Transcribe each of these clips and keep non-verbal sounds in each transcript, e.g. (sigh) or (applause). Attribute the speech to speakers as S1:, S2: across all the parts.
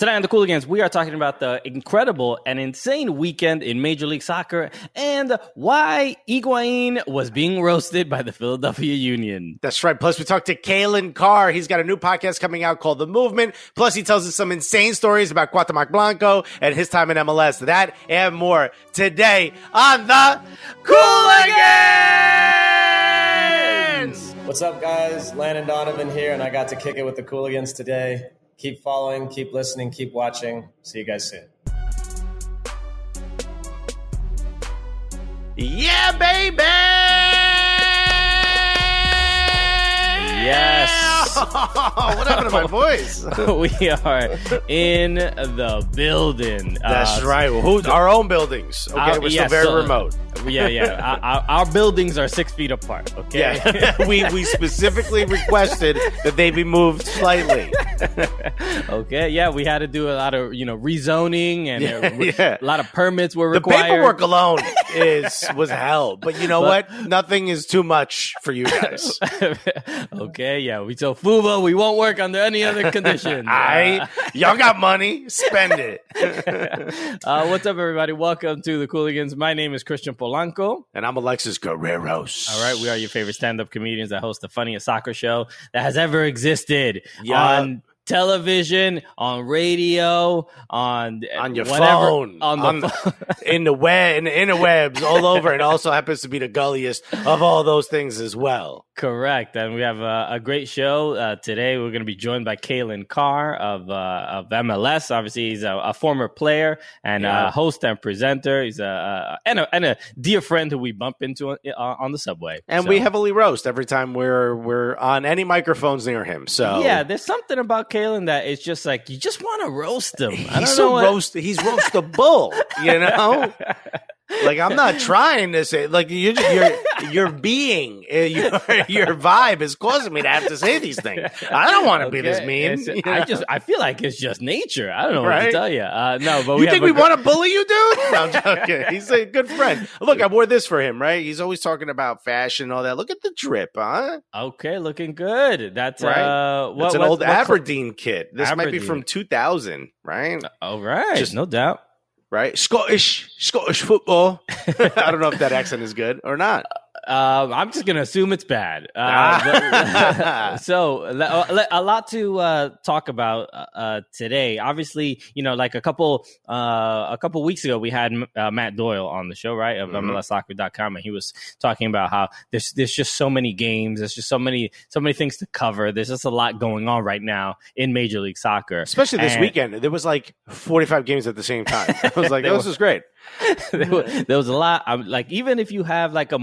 S1: Tonight on the Cooligans, we are talking about the incredible and insane weekend in Major League Soccer and why Higuain was being roasted by the Philadelphia Union.
S2: That's right. Plus, we talked to Calen Carr. He's got a new podcast coming out called The Movement. Plus, he tells us some insane stories about Cuauhtemoc Blanco and his time in MLS. That and more today on the Cooligans!
S3: What's up, guys? Landon Donovan here, and I got to kick it with the Cooligans today. Keep following, keep listening, keep watching. See you guys soon.
S2: Yeah, baby!
S1: Yes. (laughs)
S2: what happened to my voice? (laughs)
S1: we are in the building.
S2: That's
S1: Uh,
S2: right. Well, who, our own buildings. Okay,
S1: our-
S2: we're
S1: yeah,
S2: still very
S1: so-
S2: remote.
S1: Yeah, yeah. (laughs) our, our, buildings are six feet apart. Okay.
S2: Yeah, we we specifically requested that they be moved slightly.
S1: okay. Yeah, we had to do a lot of you know rezoning and
S2: Yeah,
S1: uh, re-
S2: yeah.
S1: a lot of permits were required.
S2: The paperwork alone is was hell, but you know
S1: But-
S2: what? Nothing is too much for you guys.
S1: okay, yeah. We told Fubo we won't work under any other (laughs) condition.
S2: I y'all got money, spend it. (laughs)
S1: Uh, what's up, everybody? Welcome to the Cooligans. My name is Christian Polanco.
S2: and I'm Alexis Guerreros.
S1: All right, we are your favorite stand-up comedians that host the funniest soccer show that has ever existed
S2: Yeah.
S1: on television, on radio, on
S2: on your
S1: whatever,
S2: phone,
S1: on the phone. (laughs)
S2: in the web, in the interwebs, all over. It also happens to be the gulliest of all those things as well.
S1: Correct, and we have a, a great show uh, today. We're going to be joined by Calen Carr of uh, of MLS. Obviously, he's a, a former player and
S2: Yeah.
S1: a host and presenter. He's a, a and a and a dear friend who we bump into on, uh, on the subway.
S2: And
S1: So-
S2: we heavily roast every time we're we're on any microphones near him. So
S1: yeah. There's something about Calen that is just like you just want to roast him. I don't
S2: he's
S1: know
S2: so
S1: what-
S2: roast. He's roastable. You (laughs) know. Like I'm not trying to say like you your your being uh, your (laughs) your vibe is causing me to have to say these things. I don't want to be this mean. (laughs)
S1: I just I feel like it's just nature. I don't know what to tell you. Uh, no, but
S2: you
S1: we
S2: think we
S1: gr-
S2: want to bully you, dude? No, I'm joking. He's a good friend. Look, I wore this for him, right? He's always talking about fashion and all that. Look at the drip, huh?
S1: Okay, looking good. That's
S2: Right?
S1: uh, what,
S2: It's an
S1: what-
S2: old
S1: what
S2: Aberdeen kit. This might be from 2000, right?
S1: All right,
S2: Just-
S1: no doubt.
S2: Right? Scottish, Scottish football. (laughs) I don't know if that accent is good or not.
S1: Um, I'm just gonna assume it's bad.
S2: Ah. (laughs)
S1: Uh, but- so a lot to uh, talk about uh, uh, today. Obviously, you know, like a couple uh, a couple weeks ago, we had uh, Matt Doyle on the show, right, of
S2: Mhm.
S1: MLSsoccer.com, and he was talking about how there's there's just so many games, there's just so many so many things to cover. There's just a lot going on right now in Major League Soccer,
S2: Especially this
S1: And-
S2: weekend. There was like 45 games at the same time. I was like, (laughs) oh, this
S1: were-
S2: is great.
S1: there, was, (laughs) there was a lot. I'm like, even if you have like a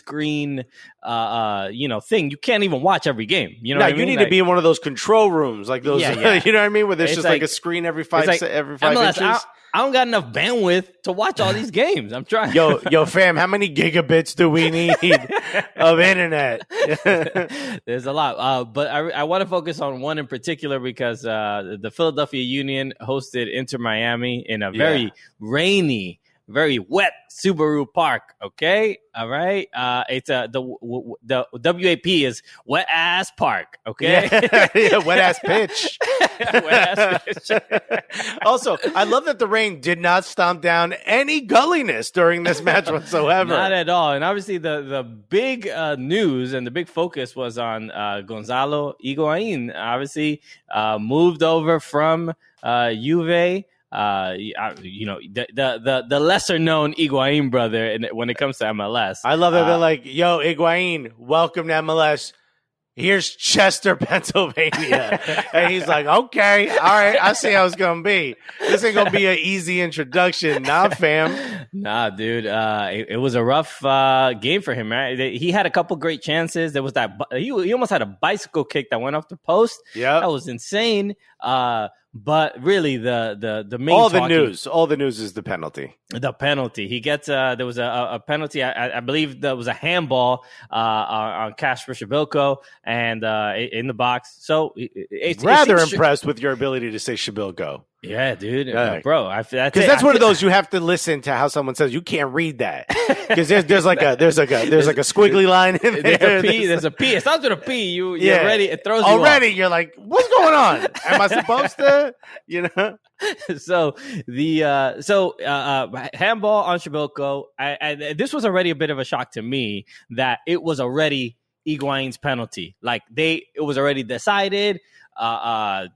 S1: multi-screen, uh, uh, you know, thing, you can't even watch every game. You know,
S2: no,
S1: what
S2: you
S1: mean?
S2: need
S1: Like,
S2: to be in one of those control rooms, like those,
S1: Yeah, (laughs) yeah.
S2: you know what I mean? Where there's
S1: It's
S2: just like,
S1: like-
S2: a screen every five,
S1: like,
S2: every five
S1: MLS,
S2: inches.
S1: I, I don't got enough bandwidth to watch all these games. I'm trying.
S2: yo, (laughs) yo, fam, how many gigabits do we need (laughs) of internet?
S1: There's a lot, uh, but I, I want to focus on one in particular because uh, the Philadelphia Union hosted Inter Miami in a very
S2: Yeah.
S1: rainy, very wet Subaru Park. Okay, all right. Uh, it's a the w- w- the WAP is wet ass park. Okay,
S2: yeah, (laughs) yeah wet ass pitch. (laughs)
S1: Wet-ass pitch. (laughs)
S2: also, I love that the rain did not stomp down any gulliness during this match whatsoever.
S1: Not at all. And obviously, the the big uh, news and the big focus was on uh, Gonzalo Higuain. Obviously, uh, moved over from uh, Juve. Uh, you know the the the, lesser known Higuain brother in, when it comes to MLS.
S2: I love that
S1: Uh,
S2: they're like, "Yo, Higuain, welcome to MLS." Here's Chester, (laughs) Pennsylvania, (laughs) and he's like, "Okay, all right, I see how it's gonna be. This ain't gonna be an easy introduction, nah, fam."
S1: Nah, dude. Uh, it, it was a rough uh, game for him, right? He had a couple great chances. There was that he, he almost had a bicycle kick that went off the post.
S2: Yeah,
S1: That was insane. Uh, but really, the the the main
S2: all the
S1: talking-
S2: news, all the news is the penalty.
S1: the penalty. He gets uh there was a, a penalty. I, I- believe there was a handball uh on, Kacper Przybylko and uh in the box. So it, it, it's
S2: Rather impressed with your ability to say Przybylko.
S1: Yeah, dude,
S2: Yeah.
S1: Bro. I, that's
S2: Because that's
S1: I
S2: one of those you have to listen to how someone says you can't read that (laughs) because there's there's like a there's like a there's like a squiggly line in there. (laughs)
S1: There's a P. There's a P. It starts with a P. You, you're
S2: Yeah.
S1: ready. It throws you
S2: already. You're like, what's going on? Am I (laughs) supposed to? You know?
S1: so the uh, so uh, uh, handball on Przybylko. I, I, this was already a bit of a shock to me that it was already Higuain's penalty. Like they, it was already decided. Uh, uh,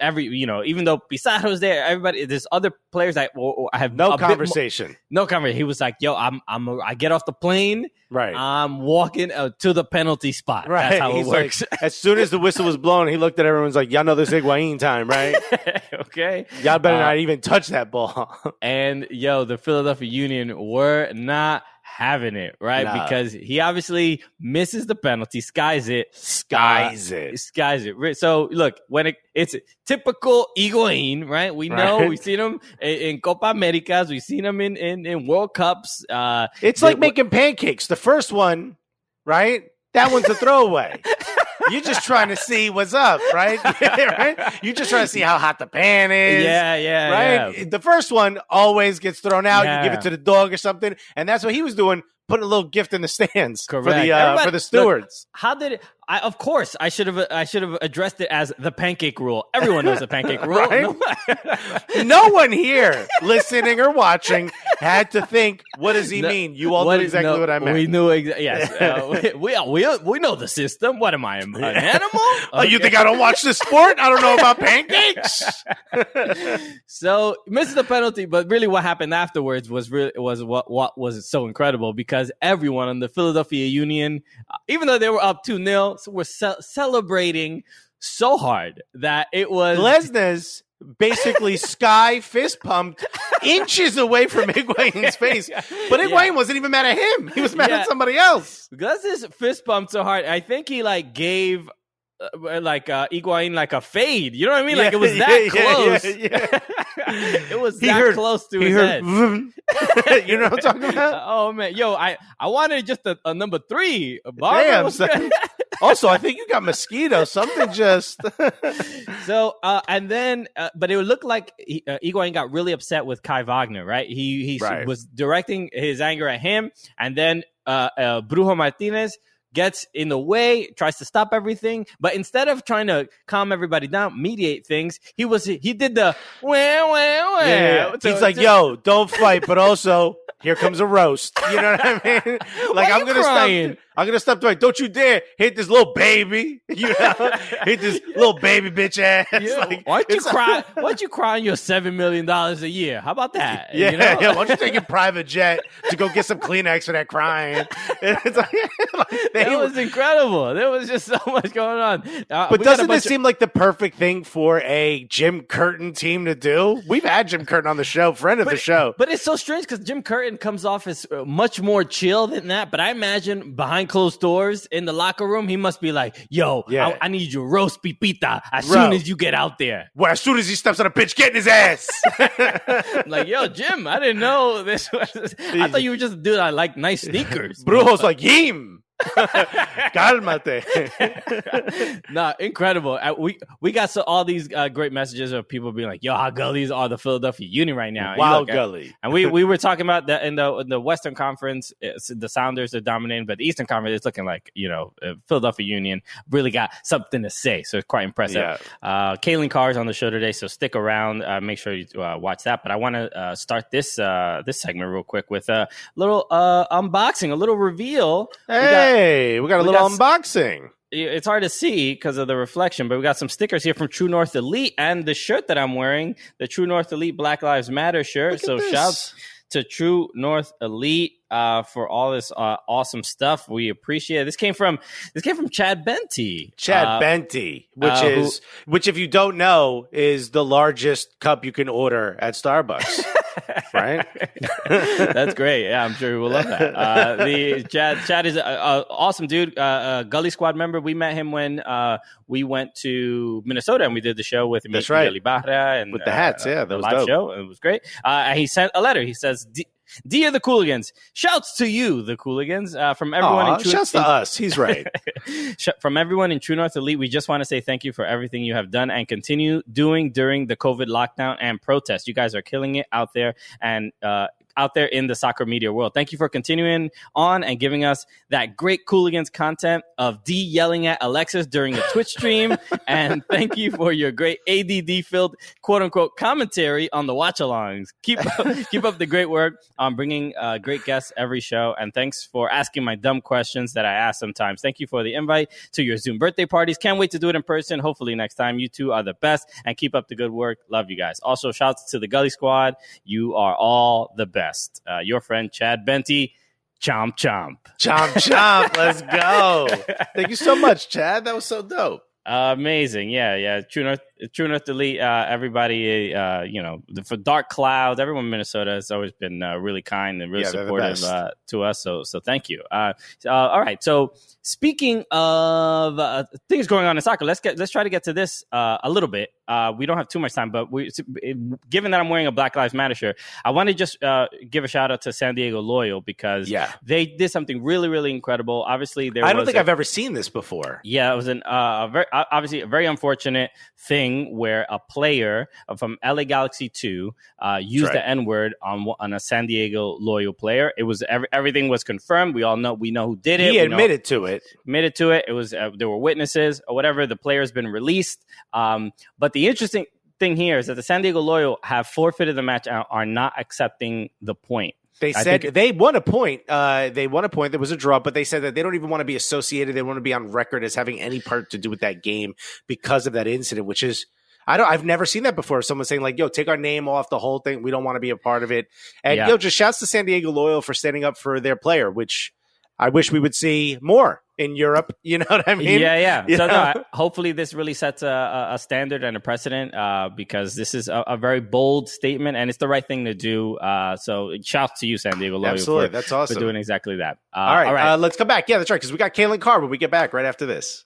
S1: every you know, even though Pizarro's there, everybody, there's other players that well, I have
S2: No
S1: a bit mo-
S2: conversation.
S1: no conversation. He was like, "Yo, I'm, I'm, I get off the plane,
S2: Right.
S1: I'm walking uh, to the penalty spot.
S2: right.
S1: That's how it
S2: He's like-
S1: works." (laughs)
S2: as soon as the whistle was blown, he looked at everyone's like, y'all know this Higuain time, right? (laughs)
S1: okay.
S2: Y'all better
S1: Uh,
S2: not even touch that ball. (laughs)
S1: And yo, the Philadelphia Union were not having it, right?
S2: Nah.
S1: Because he obviously misses the penalty, skies it,
S2: Skies
S1: uh,
S2: it.
S1: skies it. So look, when it, it's typical Higuain, right? We know
S2: Right.
S1: we've seen him in, in Copa Americas, we've seen him in in, in World Cups. Uh,
S2: It's like making pancakes. The first one, right? That one's a throwaway. You're just trying to see what's up, right? (laughs) (laughs) right? You're just trying to see how hot the pan is.
S1: yeah, yeah,
S2: right?
S1: yeah.
S2: The first one always gets thrown out. You give it to the dog or something, and that's what he was doing, putting a little gift in the stands for the uh, for the stewards.
S1: How did it? I, of course, I should have. I should have addressed it as the pancake rule. Everyone knows the pancake rule. (laughs) No- (laughs)
S2: no one here, listening or watching, had to think, "What does he
S1: No,
S2: mean?" You all
S1: what
S2: knew exactly
S1: no,
S2: what I meant.
S1: We knew exactly. Yes, uh, (laughs) we, we we we know the system. What am I, an animal?
S2: Oh, you think I don't watch this sport? I don't know about pancakes.
S1: so misses the penalty, but really what happened afterwards was really was what what was so incredible because everyone on the Philadelphia Union, uh, even though they were up two 0 were ce- celebrating so hard that it was
S2: Glesnes's basically (laughs) sky fist pumped inches away from (laughs) Higuain's face, but Higuain
S1: Yeah.
S2: wasn't even mad at him. He was mad
S1: Yeah.
S2: at somebody else.
S1: Because his fist pumped so hard, I think he like gave uh, like uh, Higuain like a fade. You know what I mean? like it was
S2: Yeah, (laughs)
S1: that
S2: yeah,
S1: close. (laughs) it was
S2: He
S1: that
S2: heard-
S1: close to his
S2: heard,
S1: head. (laughs)
S2: you know what I'm talking (laughs) about?
S1: oh man, yo, I I wanted just a, a number three. Barbara
S2: Damn,
S1: good.
S2: Also, I think you got mosquito. Something just.
S1: so uh, and then, uh, but it looked like he, uh, Higuain got really upset with Kai Wagner, right? He he
S2: Right.
S1: was directing his anger at him, and then uh, uh, Brujo Martinez gets in the way, tries to stop everything, but instead of trying to calm everybody down, mediate things, he was he did the wah, wah, wah.
S2: Yeah,
S1: to-
S2: he's like, "Yo, don't fight," but also here comes a roast. (laughs) You know what I mean? Like I'm gonna
S1: crying?
S2: stop. I'm gonna stop doing. Don't you dare hit this little baby. (laughs) You know, hit this little baby bitch ass.
S1: Yeah, (laughs)
S2: Like,
S1: why don't you cry? Why don't you cry on your seven million dollars a year? How about that?
S2: Yeah,
S1: You know?
S2: yeah. Why don't you take your private jet to go get some Kleenex for that crying? It's like, like, they-
S1: It was incredible. There was just (laughs) so much going on. Uh,
S2: but
S1: we got a
S2: doesn't this
S1: of-
S2: seem like the perfect thing for a Jim Curtin team to do? We've had Jim Curtin on the show, friend of the show.
S1: But it's so strange because Jim Curtin comes off as uh, much more chill than that. But I imagine behind closed doors in the locker room, he must be like, "Yo,
S2: Yeah.
S1: I, I need you roast pipita as
S2: Bro.
S1: soon as you get out there."
S2: well, as soon as he steps on a pitch, get in his ass. (laughs)
S1: I'm like, "Yo, Jim, I didn't know this was. (laughs) I thought you were just a dude I like nice sneakers."
S2: Brujo's like, Yim. (laughs) Cálmate. (laughs)
S1: nah, incredible. Uh, we we got so all these uh, great messages of people being like, "Yo, how gullies are the Philadelphia Union right now?" And
S2: Wild
S1: look
S2: Gully. (laughs)
S1: And we, we were talking about that in the in the Western Conference, the Sounders are dominating, but the Eastern Conference it's looking like you know uh, Philadelphia Union really got something to say, so it's quite impressive.
S2: Yeah.
S1: Uh, Calen Carr is on the show today, so stick around. Uh, make sure you uh, watch that. But I want to uh, start this uh, this segment real quick with a little uh, unboxing, a little reveal. Got-
S2: Hey, we got a
S1: we
S2: little
S1: got s-
S2: unboxing.
S1: it's hard to see because of the reflection, but we got some stickers here from True North Elite and the shirt that I'm wearing, the True North Elite Black Lives Matter shirt. So
S2: this.
S1: shouts to True North Elite uh, for all this uh, awesome stuff. We appreciate it. This came from this came from Chad Benty.
S2: Chad
S1: Uh,
S2: Benty, which
S1: uh, who-
S2: is which, if you don't know, is the largest cup you can order at Starbucks. (laughs) right? (laughs)
S1: That's great. Yeah, I'm sure we'll love that. Uh, the Chad Chad is an awesome dude, uh, a Gully Squad member. We met him when uh, we went to Minnesota and we did the show with
S2: him.
S1: That's
S2: right.
S1: Ibarra and
S2: With the
S1: uh,
S2: hats, yeah, that was
S1: live
S2: dope.
S1: show. It was great. Uh, and he sent a letter. He says. "D- Dear the Cooligans, shouts to you, the Cooligans, uh, from everyone
S2: Aw,
S1: in True
S2: shouts to us. He's right. (laughs)
S1: From everyone in True North Elite, we just want to say thank you for everything you have done and continue doing during the COVID lockdown and protest. You guys are killing it out there and uh, out there in the soccer media world. Thank you for continuing on and giving us that great Cooligans content of D yelling at Alexis during a Twitch stream. (laughs) and thank you for your great ADD filled quote unquote commentary on the watch alongs. Keep (laughs) keep up the great work on bringing uh, great guests every show. And thanks for asking my dumb questions that I ask sometimes. Thank you for the invite to your Zoom birthday parties. Can't wait to do it in person. Hopefully next time. You two are the best and keep up the good work. Love you guys. Also, shouts to the Gully Squad. You are all the best. Uh, your friend Chad Benty. Chomp chomp.
S2: chomp (laughs) chomp. Let's go. (laughs) Thank you so much, Chad. That was so dope.
S1: amazing, yeah, yeah. True North, True North Elite. Uh, everybody, uh, you know, the, for Dark Clouds, everyone in Minnesota has always been uh, really kind and really
S2: Yeah,
S1: supportive uh, to us. So, so thank you. Uh, uh, all right. So, speaking of uh, things going on in soccer, let's get let's try to get to this uh, a little bit. Uh, we don't have too much time, but we, given that I'm wearing a Black Lives Matter shirt, I want to just uh, give a shout out to San Diego Loyal because
S2: Yeah.
S1: they did something really, really incredible. Obviously, there
S2: I don't think I've ever seen this before.
S1: yeah, it was an uh, a very obviously a very unfortunate thing where a player from LA Galaxy Two uh, used
S2: right.
S1: the N word on on a San Diego loyal player. It was every, everything was confirmed. We all know we know who did it.
S2: He
S1: We know-
S2: admitted to it.
S1: admitted to it. It was uh, there were witnesses or whatever. The player's been released. Um, but the interesting thing here is that the San Diego Loyal have forfeited the match and are not accepting the point.
S2: They said they won a point. Uh, they won a point. There was a draw, but they said that they don't even want to be associated. They want to be on record as having any part to do with that game because of that incident, which is. I don't. I've never seen that before. Someone saying like, "Yo, take our name off the whole thing. We don't want to be a part of it." And
S1: Yeah.
S2: yo, just shouts to San Diego Loyal for standing up for their player, which I wish we would see more in Europe. (laughs) You know what I mean?
S1: yeah, yeah. (laughs)
S2: you
S1: So no. I, hopefully this really sets a, a- standard and a precedent uh, because this is a, a very bold statement and it's the right thing to do. Uh, so shouts to you, San Diego
S2: Absolutely,
S1: for,
S2: that's awesome for
S1: doing exactly that. Uh,
S2: all right,
S1: all right.
S2: Uh, let's come back. Yeah, that's right. Because we got Calen Carr when we get back right after this.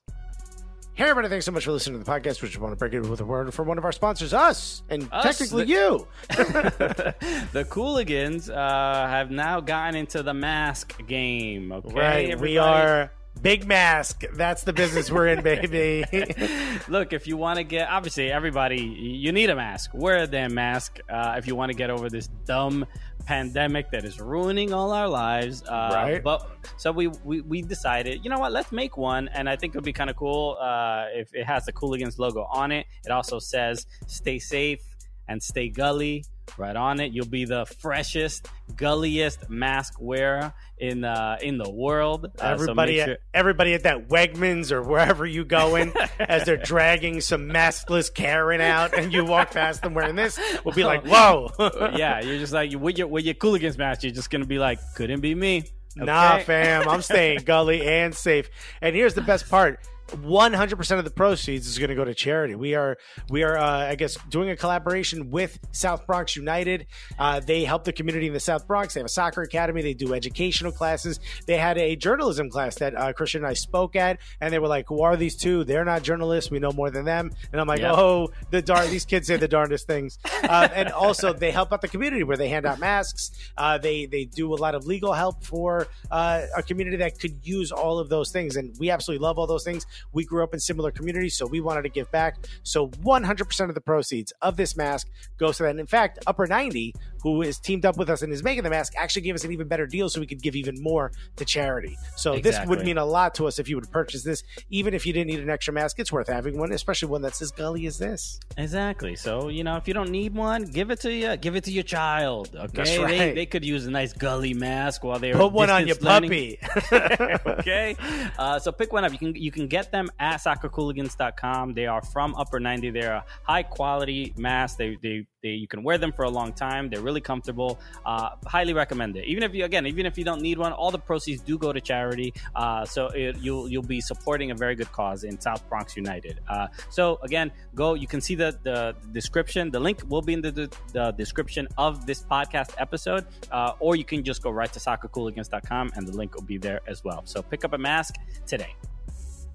S2: Hey, everybody, thanks so much for listening to the podcast. We just want to break it with a word from one of our sponsors, us, and
S1: Us,
S2: technically
S1: the-
S2: you. (laughs)
S1: the Cooligans uh, have now gotten into the mask game. Okay,
S2: right. We are Big Mask. That's the business we're in, baby. (laughs)
S1: Look, if you want to get, obviously, everybody, you need a mask. Wear a damn mask uh, if you want to get over this dumb pandemic that is ruining all our lives. Uh,
S2: Right.
S1: But so we, we we decided, you know what? Let's make one, and I think it would be kind of cool uh, if it has the Cooligans logo on it. It also says "Stay safe and stay gully." Right on it, you'll be the freshest, gulliest mask wearer in uh, in the world. Uh, so
S2: everybody, at, everybody at that Wegmans or wherever you going, (laughs) as they're dragging some maskless Karen out, and you walk past them wearing this, will be like, "Whoa, (laughs)
S1: yeah, you're just like with your with your Cooligans match. You're just gonna be like, couldn't be me.
S2: Nah, fam, I'm staying gully and safe. And here's the best part. 100% of the proceeds is going to go to charity. We are, we are, uh, I guess, doing a collaboration with South Bronx United. Uh, they help the community in the South Bronx. They have a soccer academy. They do educational classes. They had a journalism class that uh, Christian and I spoke at, and they were like, "Who are these two? They're not journalists. We know more than them." And I'm like,
S1: Yeah.
S2: "Oh, the darn these kids say the darndest things." Uh, (laughs) and also, they help out the community where they hand out masks. Uh, they they do a lot of legal help for uh, a community that could use all of those things, and we absolutely love all those things. We grew up in similar communities, so we wanted to give back. So 100% of the proceeds of this mask goes to that. And in fact, Upper 90, who is teamed up with us and is making the mask, actually gave us an even better deal, so we could give even more to charity. So this would mean a lot to us if you would purchase this, even if you didn't need an extra mask. It's worth having one, especially one that's as gully as this.
S1: Exactly. So you know, if you don't need one, give it to you. Give it to your child. Okay,
S2: That's
S1: they,
S2: right.
S1: they could use a nice gully mask while they're
S2: Put one on your
S1: learning.
S2: puppy. (laughs)
S1: okay. (laughs) Uh, so pick one up. You can you can get them at soccercooligans.com. They are from Upper 90. They're a high quality mask. They, they they you can wear them for a long time. They're really comfortable. Uh, highly recommend it. Even if you again, even if you don't need one, all the proceeds do go to charity. Uh, so it, you'll you'll be supporting a very good cause in South Bronx United. Uh, so again, go. You can see the the description. The link will be in the, the, the description of this podcast episode, uh, or you can just go right to soccercooligans.com and the link will be there as well. So pick up a mask today.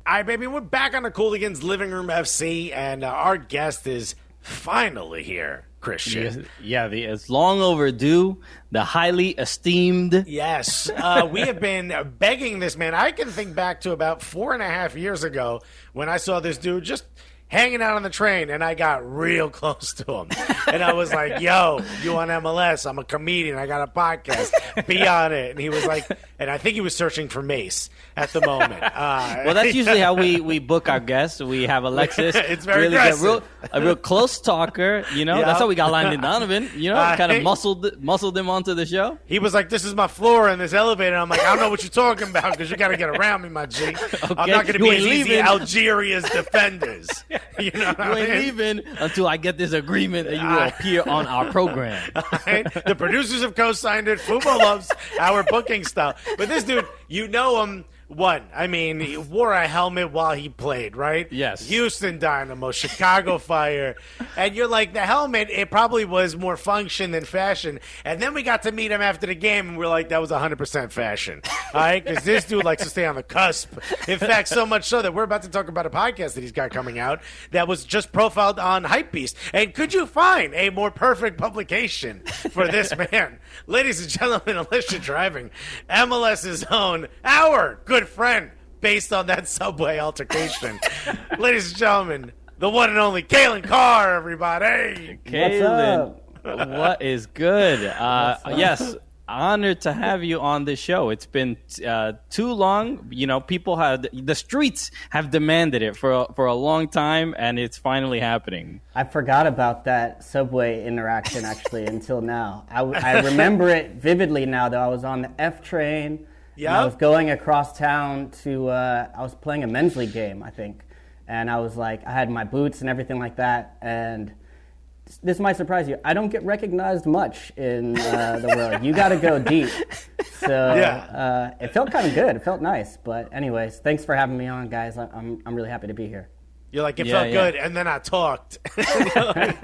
S2: All right, baby, we're back on the Cooligans Living Room FC, and uh, our guest is finally here. Christian.
S1: Yeah, the it's long overdue, the highly esteemed.
S2: Yes, uh, we have been begging this man. I can think back to about four and a half years ago when I saw this dude just hanging out on the train, and I got real (laughs) close to him, and I was like, "Yo, you on MLS? I'm a comedian. I got a podcast. Be on it." And he was like, and I think he was searching for Mace at the moment. (laughs) Uh,
S1: Well, that's usually how we, we book our (laughs) guests. We have Alexis (laughs)
S2: It's very
S1: really
S2: aggressive.
S1: real, a real close talker. You know,
S2: Yeah.
S1: that's how we got Landon Donovan. You know,
S2: Uh,
S1: kind of muscled muscled him onto the show.
S2: He was like, "This is my floor in this elevator." I'm like, "I don't know what you're talking about because you got to get around me, my G. am not going to be
S1: ain't
S2: as easy
S1: leaving.
S2: Algeria's defenders." You know,
S1: You
S2: I
S1: ain't
S2: mean?
S1: leaving until I get this agreement that you will appear on our program.
S2: Right? The producers have co-signed it. Fubo loves our booking style, but this dude, you know him. What I mean, he wore a helmet while he played, right?
S1: Yes.
S2: Houston Dynamo, Chicago (laughs) Fire, and you're like the helmet. It probably was more function than fashion. And then we got to meet him after the game, and we're like, that was 100 percent fashion, all right? Because this dude likes to stay on the cusp. In fact, so much so that we're about to talk about a podcast that he's got coming out that was just profiled on Hypebeast. And could you find a more perfect publication for this (laughs) man, ladies and gentlemen? (laughs) Unless you're driving, MLS's own, our good friend, based on that subway altercation, (laughs) ladies and gentlemen, the one and only Calen Carr. Everybody,
S1: Calen, what is good? Uh, yes, honored to have you on the show. It's been uh, too long. You know, people have the streets have demanded it for a, for a long time, and it's finally happening.
S4: I forgot about that subway interaction actually until now. I, I remember it vividly now though. I was on the F train. And I was going across town to, uh, I was playing a men's league game, I think. And I was like, I had my boots and everything like that. And this might surprise you. I don't get recognized much in uh, the world. You got to go (laughs) deep. So
S2: Yeah.
S4: uh, it felt kind of good. It felt nice. But, anyways, thanks for having me on, guys. I'm, I'm really happy to be here.
S2: You're like it
S1: Yeah,
S2: felt
S1: yeah.
S2: good, and then I talked. (laughs) you're like,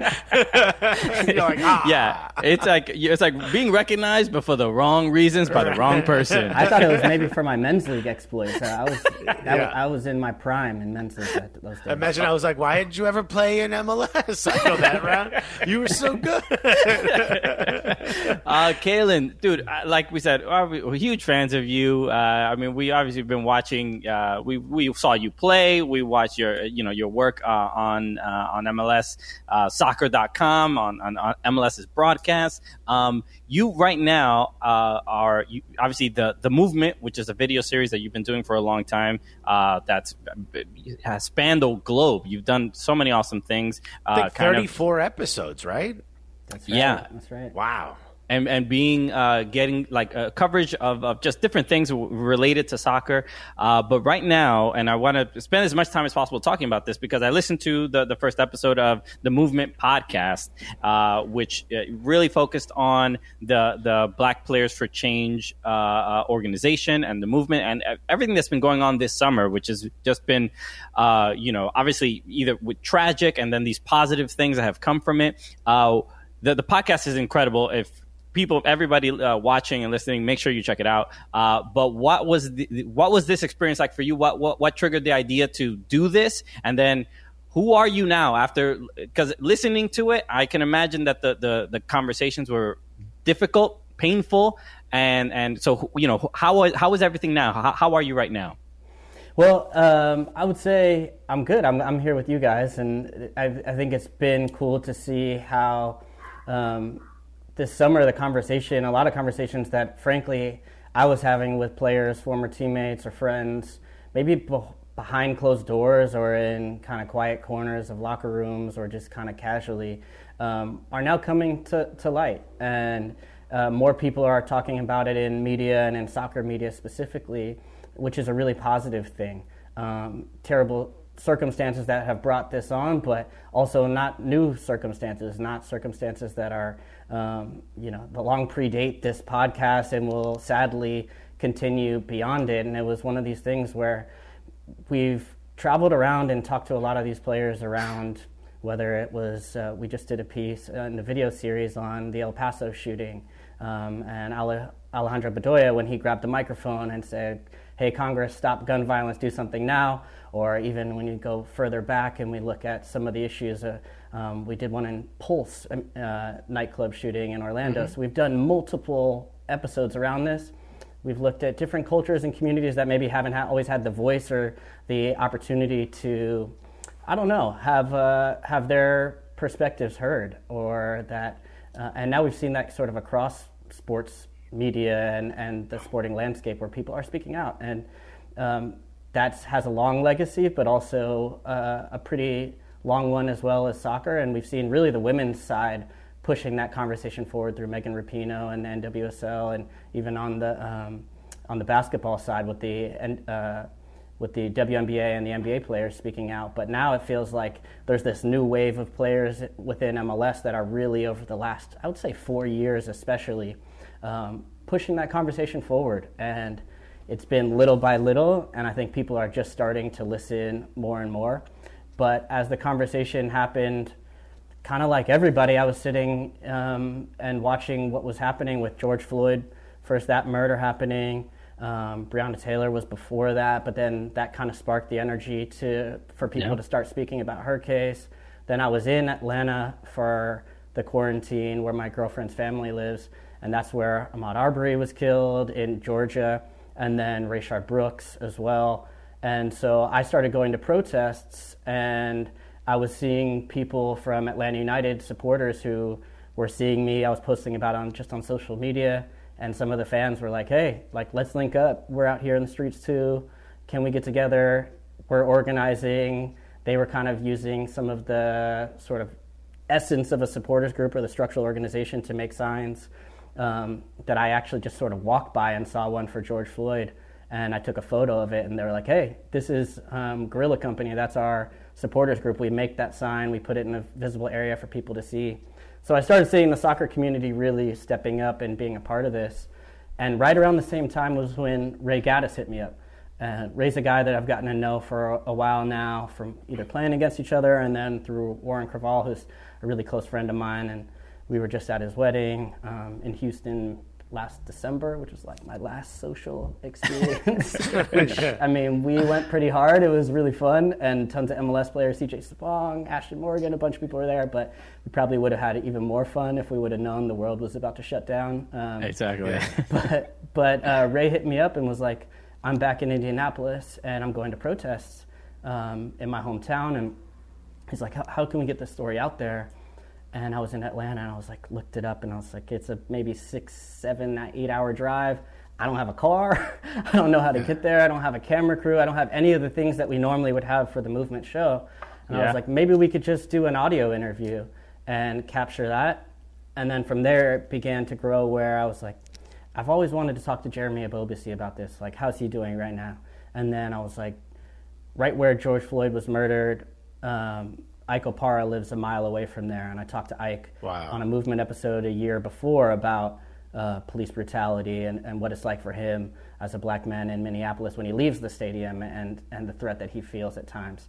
S2: you're like, ah.
S1: Yeah, it's like it's like being recognized, but for the wrong reasons by the wrong person.
S4: I thought it was maybe for my men's league exploits. Uh, I was that,
S2: Yeah.
S4: I was in my prime in men's league at those days.
S2: Imagine I was like, why didn't you ever play in MLS? (laughs) I know that round. You were so good. (laughs)
S1: Uh, Calen, dude, uh, like we said, uh, we- we're huge fans of you. Uh, I mean, we obviously have been watching. Uh, we we saw you play. We watched your you know your work uh, on uh, on MLS uh, soccer.com on, on on MLS's broadcast. Um, you right now uh, are you, obviously the the movement, which is a video series that you've been doing for a long time. Uh, that's has spanned the globe. You've done so many awesome things. Uh,
S2: I think
S1: kind of-
S2: 34 episodes, right?
S4: That's right.
S1: yeah.
S4: that's right.
S2: Wow.
S1: And and being uh, getting like uh, coverage of, of just different things w- related to soccer. Uh, but right now, and I want to spend as much time as possible talking about this because I listened to the the first episode of the Movement podcast, uh, which uh, really focused on the the Black Players for Change uh, organization and the movement and everything that's been going on this summer, which has just been, uh, you know, obviously either with tragic and then these positive things that have come from it. Uh, the the podcast is incredible. If people, everybody uh, watching and listening, make sure you check it out. Uh, but what was the, what was this experience like for you? What what what triggered the idea to do this? And then who are you now after? Because listening to it, I can imagine that the the, the conversations were difficult, painful, and and so you know how how is everything now? How, how are you right now?
S4: Well, um, I would say I'm good. I'm, I'm here with you guys, and I, I think it's been cool to see how um, this summer the conversation, a lot of conversations that, frankly, I was having with players, former teammates, or friends, maybe be- behind closed doors or in kind of quiet corners of locker rooms or just kind of casually, um, are now coming to, to light. And uh, more people are talking about it in media and in soccer media specifically which is a really positive thing. Um, terrible circumstances that have brought this on, but also not new circumstances, not circumstances that are, um, you know, the long predate this podcast and will sadly continue beyond it. And it was one of these things where we've traveled around and talked to a lot of these players around whether it was uh, we just did a piece in the video series on the El Paso shooting um, and Alejandro Bedoya when he grabbed the microphone and said, "Hey, Congress, stop gun violence, do something now." Or even when you go further back and we look at some of the issues, uh, um, we did one in Pulse um, uh, nightclub shooting in Orlando. So we've done multiple episodes around this. We've looked at different cultures and communities that maybe haven't ha- always had the voice or the opportunity to, I don't know, have uh, have their perspectives heard, or that. Uh, and now we've seen that sort of across sports media and, and the sporting landscape where people are speaking out. And um, that has a long legacy, but also uh, a pretty long one as well as soccer. And we've seen really the women's side pushing that conversation forward through Megan Rapinoe and the NWSL, and even on the um, on the basketball side with the uh, with the WNBA and the NBA players speaking out. But now it feels like there's this new wave of players within MLS that are really over the last, I would say, four years especially, um, pushing that conversation forward. And it's been little by little, and I think people are just starting to listen more and more. But as the conversation happened, kind of like everybody, I was sitting um, and watching what was happening with George Floyd. First, that murder happening. Um, Breonna Taylor was before that, but then that kind of sparked the energy to for people yeah. to start speaking about her case. Then I was in Atlanta for the quarantine where my girlfriend's family lives, and that's where Ahmaud Arbery was killed in Georgia, and then Rayshard Brooks as well. And so I started going to protests, and I was seeing people from Atlanta United supporters who were seeing me. I was posting about on just on social media, and some of the fans were like, "Hey, like let's link up. We're out here in the streets too. Can we get together? We're organizing." They were kind of using some of the sort of essence of a supporters group or the structural organization to make signs um, that I actually just sort of walked by and saw one for George Floyd, and I took a photo of it, and they were like, "Hey, this is um, Guerrilla Company. That's our supporters group. We make that sign, we put it in a visible area for people to see." So I started seeing the soccer community really stepping up and being a part of this. And right around the same time was when Ray Gaddis hit me up. Uh, Ray's a guy that I've gotten to know for a, while now, from either playing against each other and then through Warren Creavalle, who's a really close friend of mine. And we were just at his wedding um, in Houston last December, which was like my last social (laughs) experience. which I mean, we went pretty hard. It was really fun, and tons of MLS players, CJ Sapong, Ashton Morgan, a bunch of people were there. But we probably would have had even more fun if we would have known the world was about to shut down.
S1: Um, exactly. (laughs)
S4: but but uh, Ray hit me up and was like, "I'm back in Indianapolis, and I'm going to protests um, in my hometown." And he's like, "How can we get this story out there?" And I was in Atlanta and I was like looked it up and I was like it's a maybe six, seven, eight hour drive. I don't have a car. (laughs) I don't know how to get there. I don't have a camera crew. I don't have any of the things that we normally would have for the movement show. And yeah. I was like, maybe we could just do an audio interview and capture that. And then from there, it began to grow where I was like, I've always wanted to talk to Jeremy Ebobisse about this. Like, how's he doing right now? And then I was like, right where George Floyd was murdered, um, Ike Opara lives a mile away from there, and I talked to Ike wow. on a movement episode a year before about uh, police brutality and, and what it's like for him as a black man in Minneapolis when he leaves the stadium and, and the threat that he feels at times.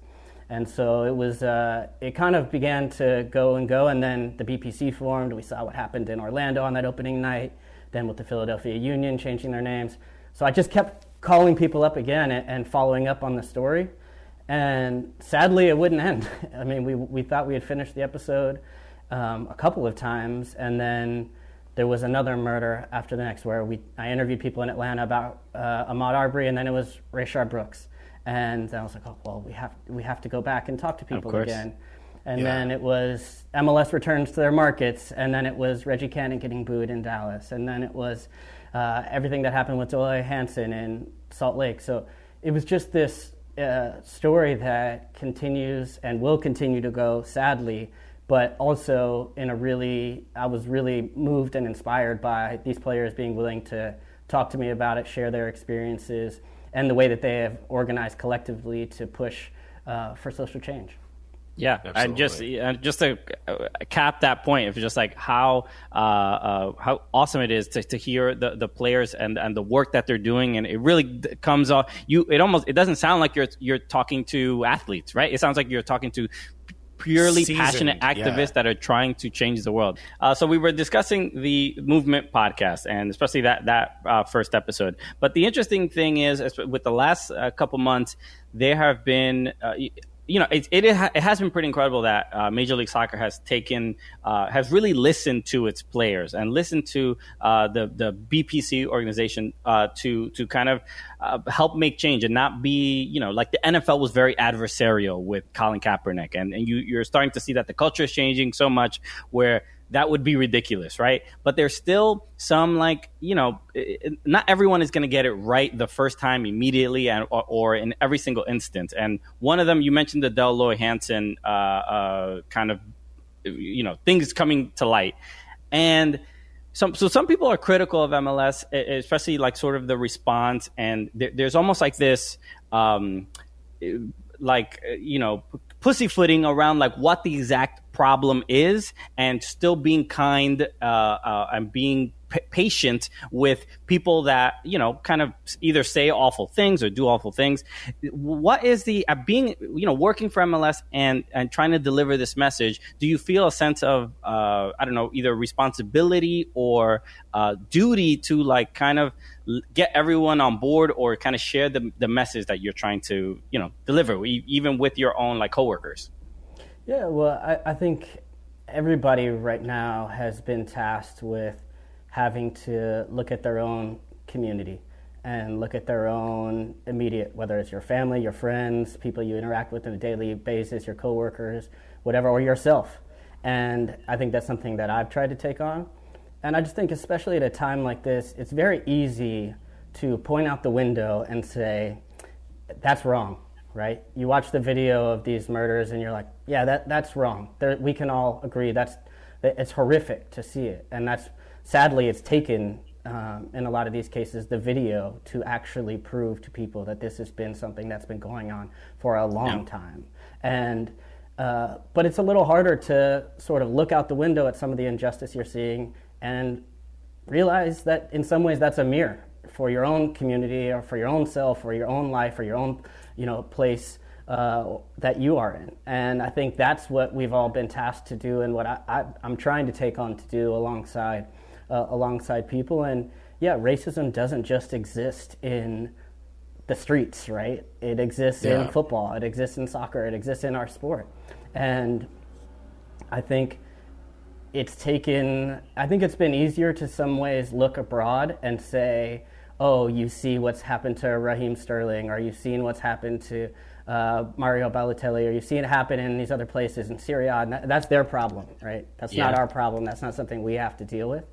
S4: And so it was, uh, it kind of began to go and go, and then the BPC formed. We saw what happened in Orlando on that opening night, then with the Philadelphia Union changing their names. So I just kept calling people up again and, and following up on the story. And sadly, it wouldn't end. (laughs) I mean, we, we thought we had finished the episode um, a couple of times, and then there was another murder after the next where we, I interviewed people in Atlanta about uh, Ahmaud Arbery, and then it was Rayshard Brooks. And I was like, oh, well, we have, we have to go back and talk to people again. And yeah. then it was MLS returns to their markets, and then it was Reggie Cannon getting booed in Dallas, and then it was uh, everything that happened with Dell Loy Hansen in Salt Lake. So it was just this a story that continues and will continue to go sadly, but also in a really, I was really moved and inspired by these players being willing to talk to me about it, share their experiences, and the way that they have organized collectively to push uh, for social change.
S1: Yeah, Absolutely. and just and just to uh, cap that point, it's just like how uh, uh, how awesome it is to, to hear the, the players and, and the work that they're doing, and it really comes off. You it almost it doesn't sound like you're you're talking to athletes, right? It sounds like you're talking to purely
S2: Seasoned,
S1: passionate activists
S2: yeah.
S1: that are trying to change the world. Uh, so we were discussing the movement podcast and especially that that uh, first episode. But the interesting thing is, is with the last uh, couple months, there have been. You know, it, it, it has been pretty incredible that uh, Major League Soccer has taken, uh, has really listened to its players and listened to uh, the the BPC organization uh, to to kind of uh, help make change and not be, you know, like the NFL was very adversarial with Colin Kaepernick, and and you you're starting to see that the culture is changing so much where that would be ridiculous, right? But there's still some like you know, not everyone is going to get it right the first time immediately, and or, or, in every single instance. And one of them, you mentioned the Dell Loy Hansen uh, uh, kind of you know things coming to light, and some so some people are critical of MLS, especially like sort of the response, and there, there's almost like this. Um, like you know pussyfooting around like what the exact problem is and still being kind uh, uh, and being patient with people that you know kind of either say awful things or do awful things. What is the uh, being you know working for mls and and trying to deliver this message do you feel a sense of uh, i don't know either responsibility or uh, duty to like kind of get everyone on board or kind of share the, the message that you're trying to you know deliver even with your own like coworkers?
S4: Yeah, well, I, I think everybody right now has been tasked with having to look at their own community and look at their own immediate, whether it's your family, your friends, people you interact with on a daily basis, your coworkers, whatever, or yourself. And I think that's something that I've tried to take on. And I just think, especially at a time like this, it's very easy to point out the window and say, that's wrong right? You watch the video of these murders and you're like, yeah, that, that's wrong. There, we can all agree that's it's horrific to see it, and that's sadly it's taken um, in a lot of these cases the video to actually prove to people that this has been something that's been going on for a long time, and. Uh, but it's a little harder to sort of look out the window at some of the injustice you're seeing and realize that in some ways that's a mirror for your own community or for your own self or your own life or your own you know place uh, that you are in. And I think that's what we've all been tasked to do, and what I, am trying to take on to do alongside uh, alongside people. And yeah, racism doesn't just exist in the streets, right? It exists yeah. in football, it exists in soccer, it exists in our sport, and I think it's taken. I think it's been easier to some ways look abroad and say oh, you see what's happened to Raheem Sterling, or you've seen what's happened to uh, Mario Balotelli, or you've seen it happen in these other places in Serie A. And that, that's their problem, right? That's yeah. not our problem. That's not something we have to deal with.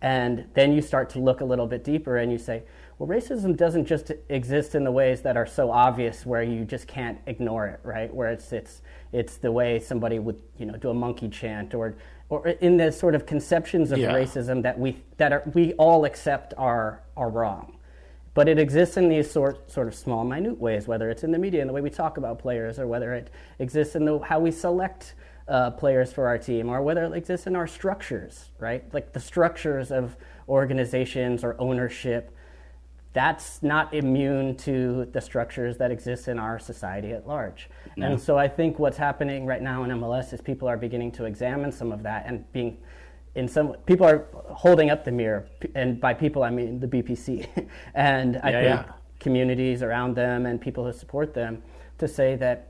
S4: And then you start to look a little bit deeper and you say, well, racism doesn't just exist in the ways that are so obvious where you just can't ignore it, right? Where it's, it's, it's the way somebody would, you know, do a monkey chant or, or in the sort of conceptions of yeah. racism that we, that are, we all accept are, are wrong. But it exists in these sort, sort of small, minute ways, whether it's in the media and the way we talk about players, or whether it exists in the, how we select uh, players for our team, or whether it exists in our structures, right? Like the structures of organizations or ownership. That's not immune to the structures that exist in our society at large. No. And so I think what's happening right now in MLS is people are beginning to examine some of that and being in some people are holding up the mirror, and by people I mean the BPC, (laughs) and I yeah, think yeah. communities around them and people who support them to say that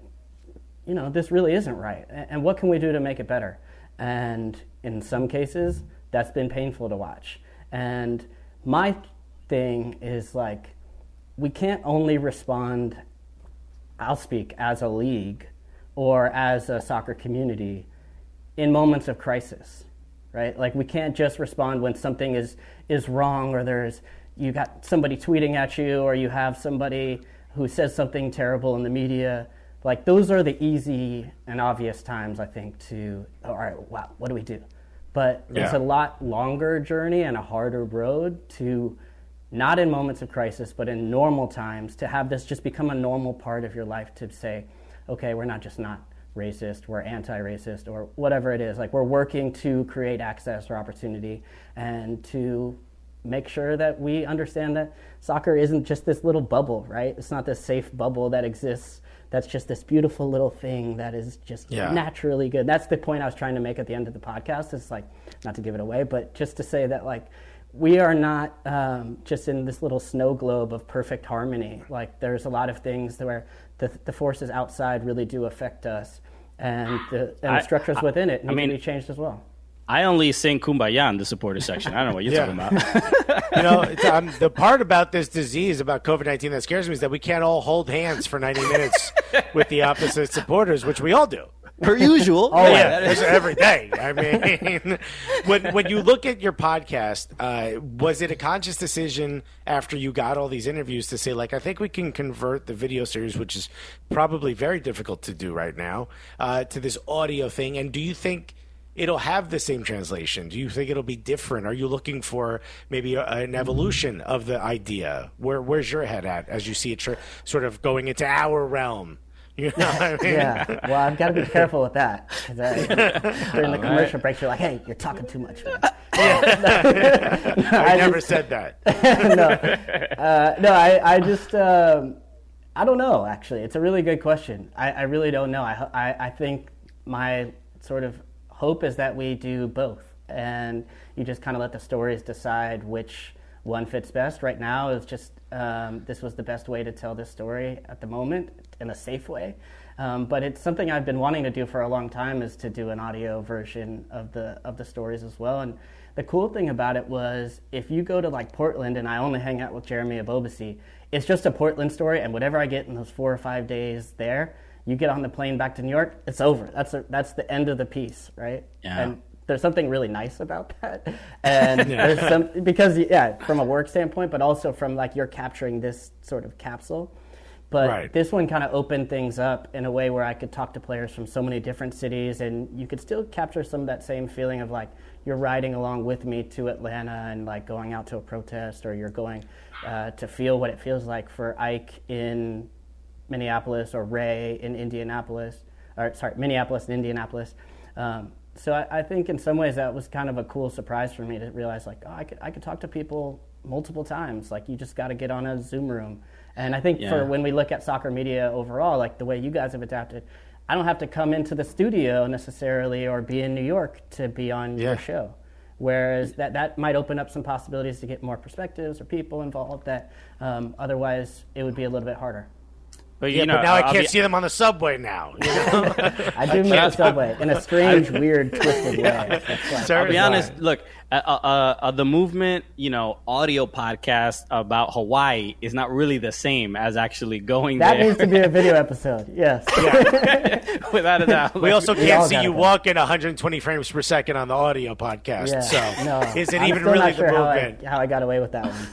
S4: you know this really isn't right, and what can we do to make it better? And in some cases, that's been painful to watch. And my thing is like, we can't only respond. I'll speak as a league or as a soccer community in moments of crisis right? Like we can't just respond when something is is wrong or there's you got somebody tweeting at you or you have somebody who says something terrible in the media. Like those are the easy and obvious times I think to all right, wow, what do we do? But yeah. it's a lot longer journey and a harder road to not in moments of crisis, but in normal times to have this just become a normal part of your life to say, okay, we're not just not racist, we're anti racist, or whatever it is. Like we're working to create access or opportunity and to make sure that we understand that soccer isn't just this little bubble, right? It's not this safe bubble that exists that's just this beautiful little thing that is just
S2: Yeah.
S4: naturally good. That's the point I was trying to make at the end of the podcast. Is like not to give it away, but just to say that like we are not um, just in this little snow globe of perfect harmony. Like there's a lot of things where the, the forces outside really do affect us, and the, and the structures within it need
S5: mean-
S4: to be changed as well.
S5: I only sing Kumbaya in the supporter section. I don't know what you're
S2: Yeah.
S5: talking about. (laughs)
S2: You know, it's, um, the part about this disease, about COVID 19 that scares me is that we can't all hold hands for 90 minutes with the opposite supporters, which we all do.
S1: Per usual. (laughs)
S2: Oh, yeah, it's every day. I mean, (laughs) when when you look at your podcast, uh, was it a conscious decision after you got all these interviews to say, like, I think we can convert the video series, which is probably very difficult to do right now, uh, to this audio thing? And do you think it'll have the same translation? Do you think it'll be different? Are you looking for maybe a, an evolution of the idea? Where where's your head at as you see it tr- sort of going into our realm? You know what I mean?
S4: Yeah, well, I've got to be careful with that. I, (laughs) during the commercial breaks, you're like, "Hey, you're talking too much." Man. (laughs) (laughs)
S2: I never said that.
S4: Uh, no, I, I just, um, I don't know. Actually, it's a really good question. I, I really don't know. I, I, I think my sort of hope is that we do both, and you just kind of let the stories decide which one fits best. Right now, is just um, this was the best way to tell this story at the moment in a safe way. Um, but it's something I've been wanting to do for a long time is to do an audio version of the of the stories as well. And the cool thing about it was if you go to like Portland and I only hang out with Jeremy Ebobisse, it's just a Portland story, and whatever I get in those four or five days there, you get on the plane back to New York, it's over. That's a, that's the end of the piece, right?
S5: Yeah.
S4: And there's something really nice about (laughs) that, (laughs) and there's some because yeah, from a work standpoint, but also from like you're capturing this sort of capsule. But
S2: Right.
S4: this one kind of opened things up in a way where I could talk to players from so many different cities, and you could still capture some of that same feeling of like you're riding along with me to Atlanta and like going out to a protest, or you're going uh, to feel what it feels like for Ike in Minneapolis or Ray in Indianapolis, or sorry, Minneapolis and Indianapolis. Um, so I, I think in some ways that was kind of a cool surprise for me to realize like, oh, I could, I could talk to people multiple times. Like you just got to get on a Zoom room. And I think
S5: Yeah.
S4: for when we look at soccer media overall, like the way you guys have adapted, I don't have to come into the studio necessarily or be in New York to be on
S2: Yeah.
S4: your show. Whereas that, that might open up some possibilities to get more perspectives or people involved that um, otherwise it would be a little bit harder.
S5: But
S2: Yeah,
S5: you know,
S2: but now I
S5: I'll
S2: can't
S5: be-
S2: see them on the subway now. You know? (laughs)
S4: I do miss the subway in a (laughs) strange, weird, twisted way. It's like-
S5: I'll be
S2: Bizarre.
S5: honest. Look, uh, uh, uh, the movement, you know, audio podcast about Hawaii is not really the same as actually going there.
S4: that
S5: there.
S4: needs to be a video episode. (laughs) Yes.
S5: without a doubt.
S2: We also can't
S4: all
S2: see you
S4: go.
S2: walk at 120 frames per second on the audio podcast.
S4: Yeah.
S2: So,
S4: no.
S2: is it
S4: I'm
S2: even really
S4: not sure
S2: the
S4: how? I, how I got away with that one.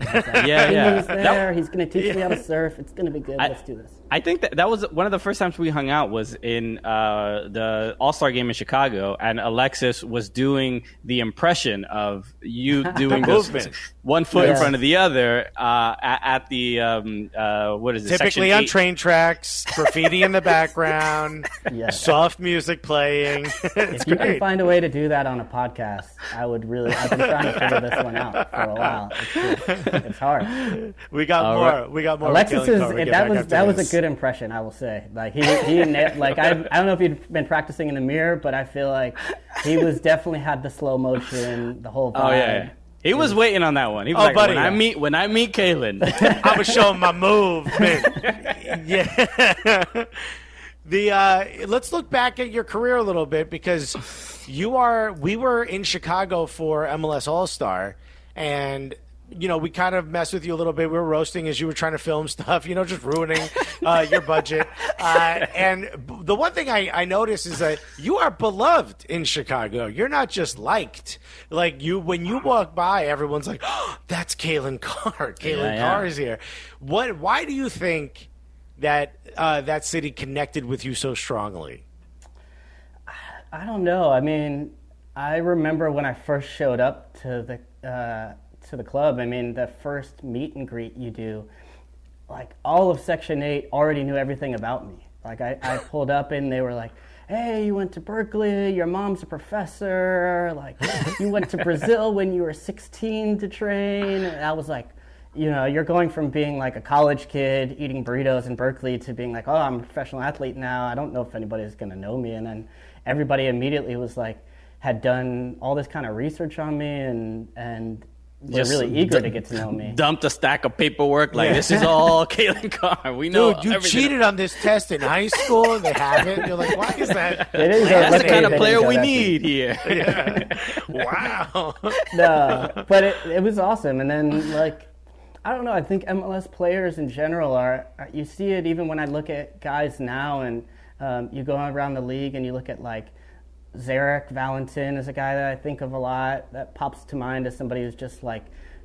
S5: Yeah, yeah.
S4: He's there. He's going to teach me how to surf. It's going to be good.
S5: I-
S4: Let's do this.
S5: I think that that was one of the first times we hung out was in uh, the All Star game in Chicago, and Alexis was doing the impression of you (laughs) doing this one foot in front of the other uh, at, at the um, uh, what is it?
S2: Typically on train tracks, graffiti in the background, (laughs)
S4: Yeah.
S2: soft music playing. (laughs) it's
S4: If you can
S2: great.
S4: find a way to do that on a podcast, I would really. I've been trying to figure this one out for a while. It's, it's hard.
S2: We got
S5: All
S2: more.
S5: right.
S2: We got more.
S4: Alexis
S2: with
S4: is
S2: Carr.
S4: That was
S2: after
S4: that was a good impression. I will say. Like he he na- like I I don't know if he'd been practicing in the mirror, but I feel like he was definitely had the slow motion, the whole vibe.
S5: Oh yeah, yeah. He was waiting on that one. He was
S2: Oh,
S5: like,
S2: buddy.
S5: when I meet when I meet Calen, (laughs)
S2: I'm gonna show him my movement. (laughs) yeah. The uh, let's look back at your career a little bit because you are. We were in Chicago for MLS All Star, and you know we kind of messed with you a little bit. We were roasting as you were trying to film stuff. You know, just ruining uh, your budget. (laughs) Uh, and b- the one thing I, I noticed is that you are beloved in Chicago. You're not just liked. Like you, when you walk by, everyone's like, oh, "That's Calen Carr. Calen
S5: Yeah, yeah.
S2: Carr is here." What? Why do you think? that uh, that city connected with you so strongly.
S4: I don't know. I mean, I remember when I first showed up to the uh, to the club. I mean, the first meet and greet you do, like all of Section Eight already knew everything about me. Like I, I pulled up and they were like, "Hey, you went to Berkeley. Your mom's a professor. Like you went to Brazil when you were 16 to train." And I was like. you know, you're going from being like a college kid eating burritos in Berkeley to being like, oh, I'm a professional athlete now. I don't know if anybody's going to know me. And then everybody immediately was like, had done all this kind of research on me and, and were
S1: Just
S4: really eager
S1: d-
S4: to get to know me.
S1: Dumped a stack of paperwork like this is all (laughs) Calen Carr. We know
S2: Dude, you
S1: everything.
S2: cheated on this test in high school and they haven't. You're like, why is that? (laughs)
S4: They
S1: That's the kind of player we need here. (laughs)
S2: wow.
S4: no, but it, it was awesome. And then like, I don't know. I think MLS players in general are. You see it even when I look at guys now, and um, you go around the league and you look at like Zarek Valentin is a guy that I think of a lot. That pops to mind as somebody who's just like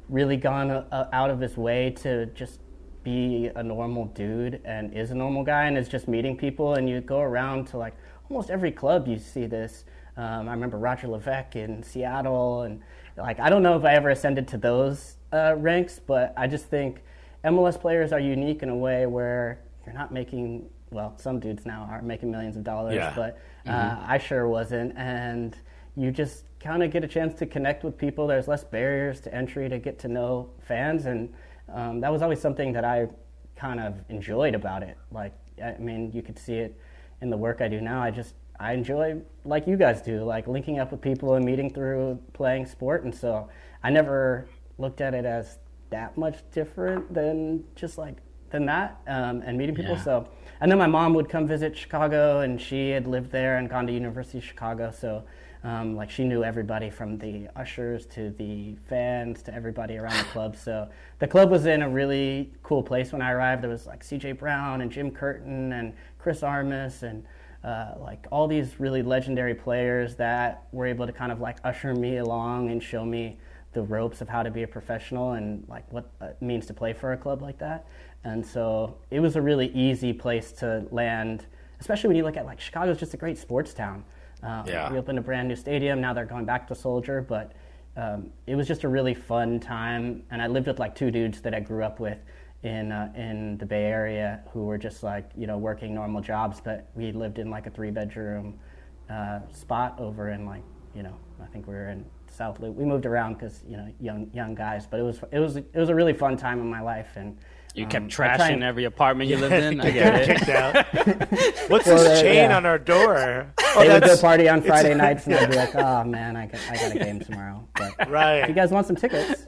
S4: really gone uh, out of his way to just be a normal dude and is a normal guy and is just meeting people. And you go around to like almost every club you see this. Um, I remember Roger Levesque in Seattle, and like I don't know if I ever ascended to those uh, ranks, but I just think MLS players are unique in a way where you're not making well, some dudes now are making millions of dollars,
S2: Yeah.
S4: but uh, I sure wasn't, and you just kind of get a chance to connect with people. There's less barriers to entry to get to know fans, and um, that was always something that I kind of enjoyed about it. Like, I mean, you could see it in the work I do now. I just I enjoy like you guys do, like linking up with people and meeting through playing sport, and so I never looked at it as that much different than just like than that um, and meeting people.
S1: Yeah.
S4: So and then my mom would come visit Chicago, and she had lived there and gone to University of Chicago, so. Um, like she knew everybody from the ushers to the fans to everybody around the club. So the club was in a really cool place when I arrived. There was like C.J. Brown and Jim Curtin and Chris Armas and uh, like all these really legendary players that were able to kind of like usher me along and show me the ropes of how to be a professional and like what it means to play for a club like that. And so it was a really easy place to land, especially when you look at like Chicago's just a great sports town. Um,
S2: Yeah.
S4: We opened a brand new stadium. Now they're going back to Soldier, but um, it was just a really fun time. And I lived with like two dudes that I grew up with in uh, in the Bay Area who were just like you know working normal jobs, but we lived in like a three bedroom uh, spot over in like you know I think we were in South Loop. We moved around because you know young young guys, but it was it was it was a really fun time in my life and.
S1: You
S4: um,
S1: kept
S4: I try
S1: trashing every apartment you lived in. (laughs) I get it.
S2: Kicked out. (laughs) What's
S4: Well,
S2: this chain
S4: yeah.
S2: on our door? Oh,
S4: they would go
S2: that's
S4: party on Friday (laughs) nights, and I'd be like, "Oh man, I got, I got a game tomorrow." But if you guys want some tickets,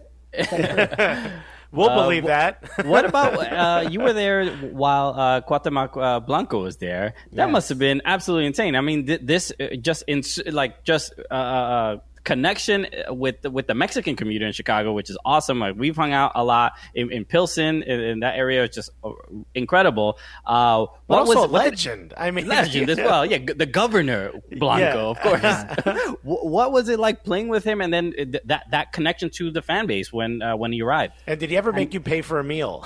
S2: We'll
S1: Uh,
S2: believe
S1: wh-
S2: that.
S1: what about uh, you were there while uh, Cuauhtemoc uh, Blanco was there? That
S4: Yes.
S1: must have been absolutely insane. I mean, th- this uh, just in like just uh, uh, connection with the, with the Mexican community in Chicago, which is awesome. Like we've hung out a lot in, in Pilsen, in, in that area. It's just uh, incredible. Uh, what
S2: also
S1: was
S2: a
S1: it- what did-
S2: legend. I mean,
S1: legend as (laughs) well. Yeah, the governor Blanco, of course. (laughs) (laughs) What was it like playing with him, and then uh, th- that that connection to the fan base when uh, when he arrived?
S2: And did he ever make you pay for a meal?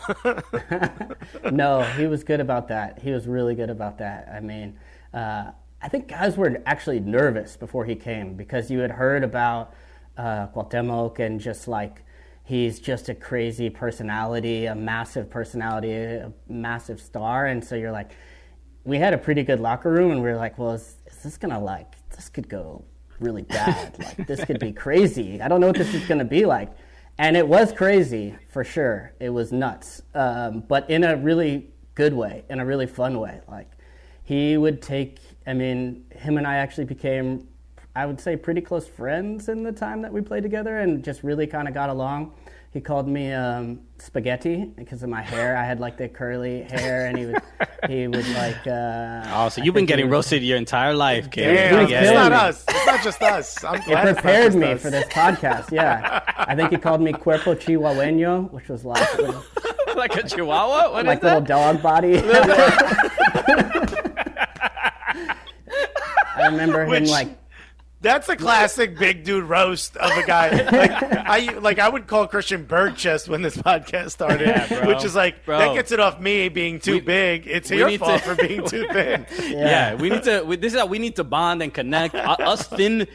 S4: no, he was good about that. He was really good about that. I mean, uh, I think guys were actually nervous before he came because you had heard about uh, Cuauhtemoc and just like he's just a crazy personality, a massive personality, a massive star, and so you're like, we had a pretty good locker room, and we were like, well, is, is this gonna like this could go really bad? (laughs) like this could be crazy. I don't know what this is gonna be like. And it was crazy for sure. It was nuts, um, but in a really good way, in a really fun way. Like he would take. I mean, him and I actually became, I would say, pretty close friends in the time that we played together, and just really kind of got along. He called me um, spaghetti because of my hair. I had like the curly hair, and he would he would like. Uh,
S1: Oh, so you've been getting
S4: would-
S1: roasted your entire life, kid.
S2: Damn,
S1: I
S2: it's not
S4: me.
S2: us. It's not just us. I'm
S4: It
S2: glad it's not
S4: prepared
S2: just
S4: me
S2: us.
S4: for this podcast. Yeah, I think he called me cuerpo chihuahueño, which was like (laughs)
S1: like a chihuahua? What is
S4: like little
S1: that?
S4: dog body. (laughs) (laughs) I remember him
S2: Which-
S4: like
S2: That's a classic big dude roast of a guy. (laughs) Like I like I would call Christian Birdchest when this podcast started,
S1: Yeah,
S2: which is like
S1: Bro.
S2: that gets it off me being too
S1: We-
S2: big. It's
S1: we
S2: your fault
S1: to-
S2: for being too (laughs) thin.
S1: Yeah. we need to. We, this is how we need to bond and connect. U- Us thin,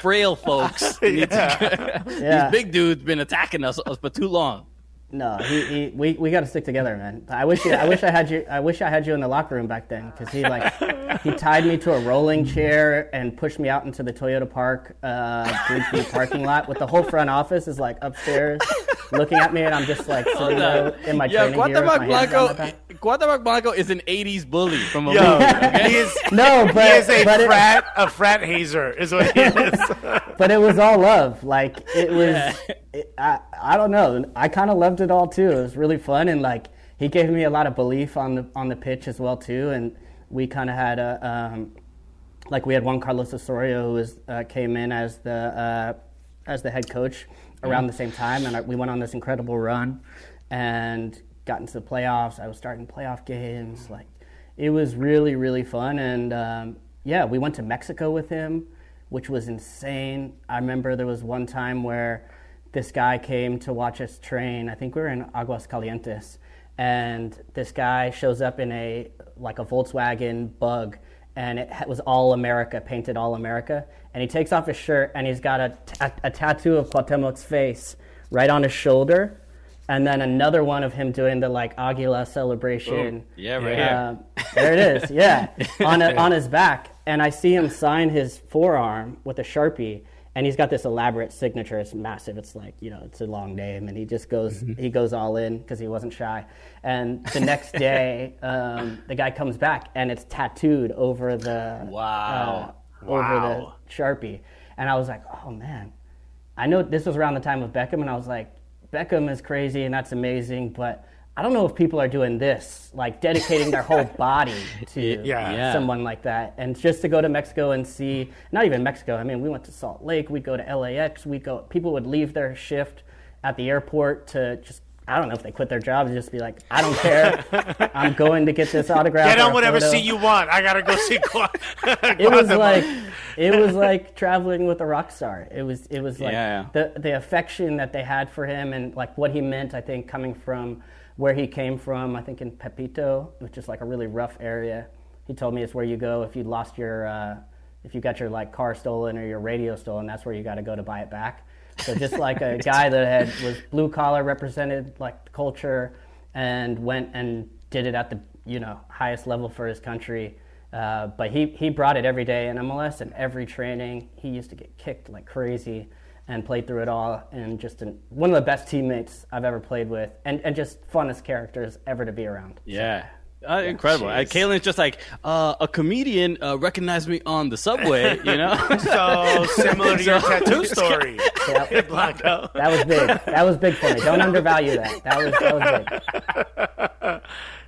S1: frail folks. need to- (laughs)
S4: Yeah.
S1: These big dudes been attacking us, us for too long.
S4: No, he, he we, we got to stick together, man. I wish I wish I had you. I wish I had you in the locker room back then because he like he tied me to a rolling chair and pushed me out into the Toyota Park uh, Bridgeview parking lot with the whole front office is like upstairs looking at me, and I'm just like sitting there in my
S5: Yeah,
S4: training gear. my
S5: Cuauhtemoc
S4: hands behind
S5: Blanco.
S4: my
S5: Blanco is an '80s bully from a
S2: Yo,
S5: movie. (laughs) okay?
S2: he is
S4: No, but
S2: he
S4: but
S2: is a
S4: but it-
S2: frat a frat hazer is what he (laughs) is.
S4: but it was all love. Like it was, it, I I don't know. I kind of loved it all too. It was really fun, and like he gave me a lot of belief on the on the pitch as well too. And we kind of had a um, like we had Juan Carlos Osorio who was uh, came in as the uh, as the head coach around the same time, and I, we went on this incredible run and got into the playoffs. I was starting playoff games. Like it was really really fun, and um, yeah, we went to Mexico with him, which was insane. I remember there was one time where this guy came to watch us train. I think we were in Aguas Calientes, and this guy shows up in a like a Volkswagen Bug, and it was All America painted All America. And he takes off his shirt, and he's got a, ta- a tattoo of Cuauhtemoc's face right on his shoulder, and then another one of him doing the like Aguila celebration.
S5: Yeah, right here.
S4: Um, there it is. Yeah, (laughs) on a, on his back, and I see him sign his forearm with a sharpie, and he's got this elaborate signature. It's massive. It's like you know, it's a long name, and he just goes he goes all in because he wasn't shy. And the next (laughs) day, um, the guy comes back, and it's tattooed over the
S5: Wow.
S4: uh, over the sharpie, and I was like, oh man. I know this was around the time of Beckham, and I was like, Beckham is crazy and that's amazing, but I don't know if people are doing this, like dedicating their whole (laughs) body to
S2: Yeah.
S5: Yeah.
S4: someone like that. And just to go to Mexico and see, not even Mexico, I mean, we went to Salt Lake, we'd go to LAX, we'd go, people would leave their shift at the airport to just, I don't know if they quit their jobs, just be like, I don't care. (laughs) I'm going to get this autograph.
S2: Get on whatever
S4: photo."
S2: seat you want. I gotta go see. (laughs)
S4: It was like it was like traveling with a rock star. It was it was like
S5: Yeah.
S4: the the affection that they had for him and like what he meant. I think coming from where he came from. I think in Tepito, which is like a really rough area. He told me it's where you go if you lost your uh, if you got your like car stolen or your radio stolen. That's where you got to go to buy it back. So (laughs) just like a guy that had was blue collar represented like the culture and went and did it at the you know highest level for his country. Uh, but he, he brought it every day in MLS and every training. He used to get kicked like crazy and played through it all. And just an, one of the best teammates I've ever played with, and, and just funnest characters ever to be around.
S5: Yeah. Uh, incredible. Uh, Calen's just like uh, a comedian uh, recognized me on the subway, you know. (laughs)
S2: so similar to your (laughs) tattoo story,
S4: Yeah,
S2: Blanco.
S4: that was big. That was big for me. Don't undervalue that. That was that was big. (laughs)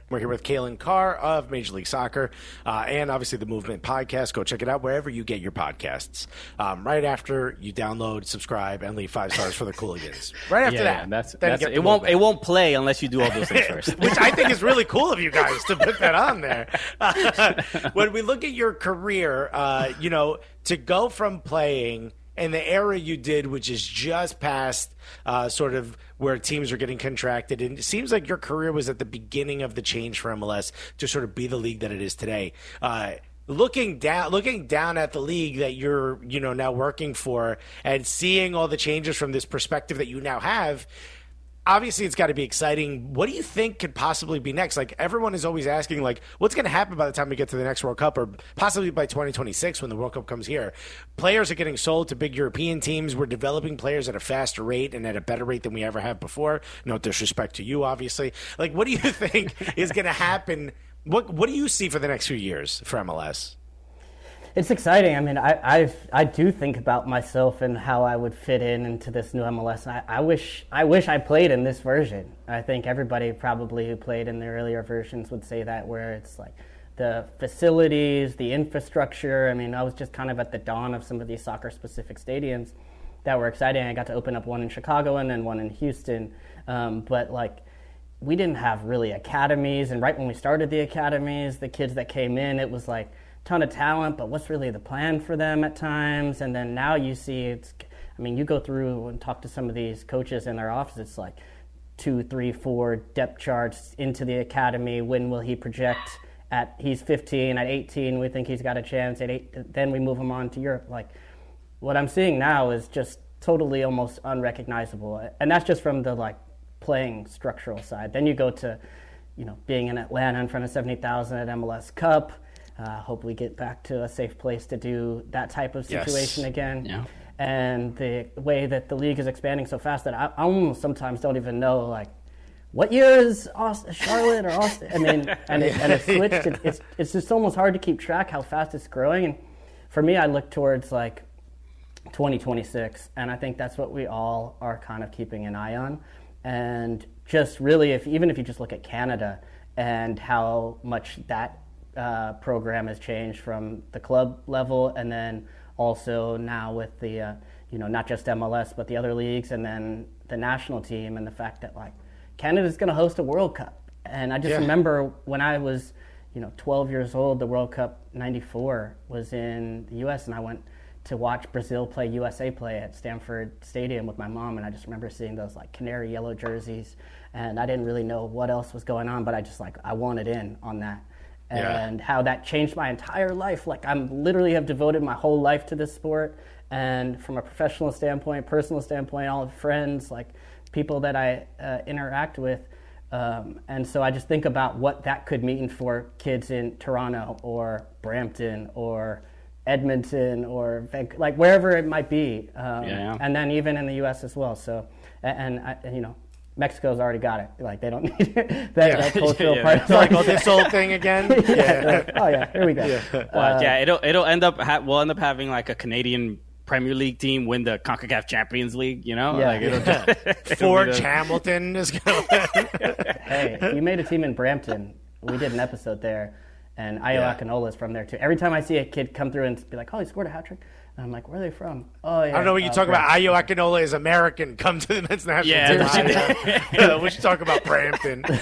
S2: We're here with Calen Carr of Major League Soccer uh, and obviously the Movement Podcast. Go check it out wherever you get your podcasts. Um, right after you download, subscribe, and leave five stars for the Cooligans. Right after
S5: yeah,
S2: that,
S5: yeah, that's, that's it. Won't
S2: Movement.
S5: it won't play unless you do all those things (laughs) first.
S2: Which I think is really (laughs) cool of you guys to put that on there. (laughs) when we look at your career, uh, you know, to go from playing in the era you did, which is just past uh, sort of where teams are getting contracted, and it seems like your career was at the beginning of the change for MLS to sort of be the league that it is today. Uh, looking down looking down at the league that you're you know now working for and seeing all the changes from this perspective that you now have obviously it's got to be exciting. What do you think could possibly be next? Like everyone is always asking, like, what's going to happen by the time we get to the next World Cup, or possibly by 2026 when the World Cup comes here? Players are getting sold to big European teams. We're developing players at a faster rate and at a better rate than we ever have before. No disrespect to you, obviously. Like, what do you (laughs) think is going to happen? What What do you see for the next few years for MLS?
S4: It's exciting. I mean, I I've, I do think about myself and how I would fit in into this new MLS. I, I wish I wish I played in this version. I think everybody probably who played in the earlier versions would say that, where it's like the facilities, the infrastructure. I mean, I was just kind of at the dawn of some of these soccer-specific stadiums that were exciting. I got to open up one in Chicago and then one in Houston. Um, but like we didn't have really academies and right when we started the academies the kids that came in it was like ton of talent but what's really the plan for them at times and then now you see it's i mean you go through and talk to some of these coaches in their office it's like two three four depth charts into the academy when will he project at he's 15 at 18 we think he's got a chance at eight then we move him on to europe like what i'm seeing now is just totally almost unrecognizable and that's just from the like playing structural side. Then you go to, you know, being in Atlanta in front of 70,000 at MLS Cup. Uh, hope we get back to a safe place to do that type of
S2: Yes.
S4: situation again.
S1: Yeah.
S4: And the way that the league is expanding so fast that I, I almost sometimes don't even know like what year is Austin, Charlotte or Austin? I mean, (laughs) and it, and it switched. It, it's it's just almost hard to keep track how fast it's growing. And for me, I look towards like 2026, and I think that's what we all are kind of keeping an eye on. And just really, if even if you just look at Canada and how much that uh, program has changed from the club level, and then also now with the uh, you know not just MLS but the other leagues, and then the national team, and the fact that like Canada's going to host a World Cup, and I just
S2: Yeah.
S4: remember when I was you know 12 years old, the World Cup '94 was in the U.S. and I went to watch Brazil play USA play at Stanford Stadium with my mom, and I just remember seeing those like canary yellow jerseys, and I didn't really know what else was going on, but I just like I wanted in on that,
S2: Yeah.
S4: and how that changed my entire life. Like I'm literally have devoted my whole life to this sport, and from a professional standpoint, personal standpoint, all the friends, like people that I uh, interact with. Um, and so I just think about what that could mean for kids in Toronto or Brampton or Edmonton or Vancouver, like wherever it might be. Um,
S1: Yeah, yeah.
S4: And then even in the U.S. as well. So, and, and I, and, you know, Mexico's already got it. Like they don't (laughs) need that, that cultural (laughs)
S1: Yeah,
S4: part.
S1: yeah.
S2: like, oh, this whole thing again? (laughs)
S4: yeah. like, oh yeah, here we go.
S1: Well, uh, yeah, it'll it'll end up ha- we'll end up having like a Canadian Premier League team win the Concacaf Champions League. You know,
S4: Yeah.
S1: like it'll just it'll
S2: Forge
S1: the-
S2: Hamilton is going to
S4: hey, if you made a team in Brampton, we did an episode there, and Ayo
S2: Yeah.
S4: Akinola is from there too. Every time I see a kid come through and be like, "Oh, he scored a hat trick," and I'm like, "Where are they from?" Oh, yeah.
S2: I don't know what you
S4: uh,
S2: talk about.
S4: Brampton.
S2: Ayo Akinola is American. Come to the men's national
S1: Yeah,
S2: team. (laughs) Yeah, we should talk about Brampton. (laughs)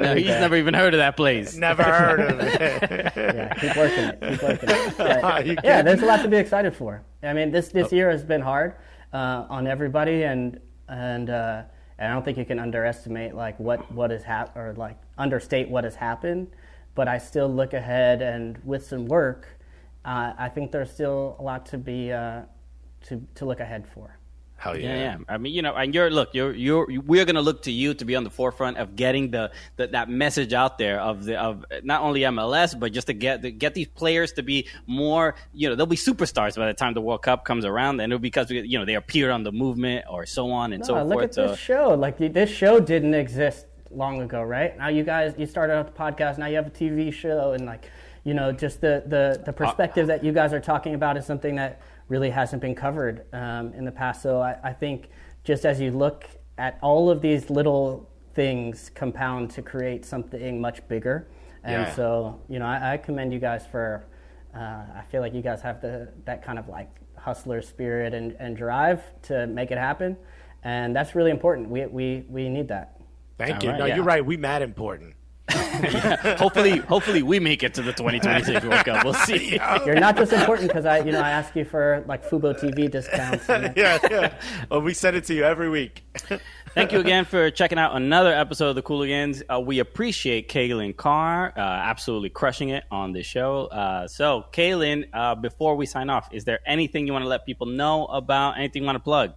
S1: No, he's never even heard of that place.
S2: Never heard of it. (laughs)
S4: yeah, keep working it. Keep working it. But, yeah, there's a lot to be excited for. I mean, this
S2: Oh.
S4: this year has been hard uh, on everybody, and and uh, and I don't think you can underestimate like what what has happened or like understate what has happened. But I still look ahead, and with some work, uh, I think there's still a lot to be uh, to to look ahead for.
S2: Hell yeah.
S1: Yeah, yeah. I mean, you know, and you're look, you're you're we're gonna look to you to be on the forefront of getting the, the that message out there of the of not only MLS but just to get to get these players to be more, you know, they'll be superstars by the time the World Cup comes around, and it'll be because you know they appeared on the movement or so on and so
S4: No,
S1: forth.
S4: look at
S1: so-
S4: this show. Like this show didn't exist long ago, right? Now you guys, you started out the podcast. Now you have a TV show, and like, you know, just the the, the perspective that you guys are talking about is something that really hasn't been covered um, in the past. So I, I think just as you look at all of these little things compound to create something much bigger, and
S2: Yeah.
S4: so you know, I, I commend you guys for. Uh, I feel like you guys have the that kind of like hustler spirit and, and drive to make it happen, and that's really important. We we we need that.
S2: Thank
S1: All
S2: you.
S1: right,
S2: no,
S1: yeah.
S2: you're right. We mad important. (laughs)
S1: hopefully, hopefully we make it to the 2026 World Cup. We'll see. (laughs)
S4: You're not just important because I you know I ask you for like Fubo TV discounts. (laughs)
S2: yeah, yeah. Well, we send it to you every week.
S1: Thank you again for checking out another episode of the Cooligans. Uh, we appreciate Calen Carr, uh, absolutely crushing it on the show. Uh, so, Calen, uh, before we sign off, is there anything you want to let people know about? Anything you want to plug?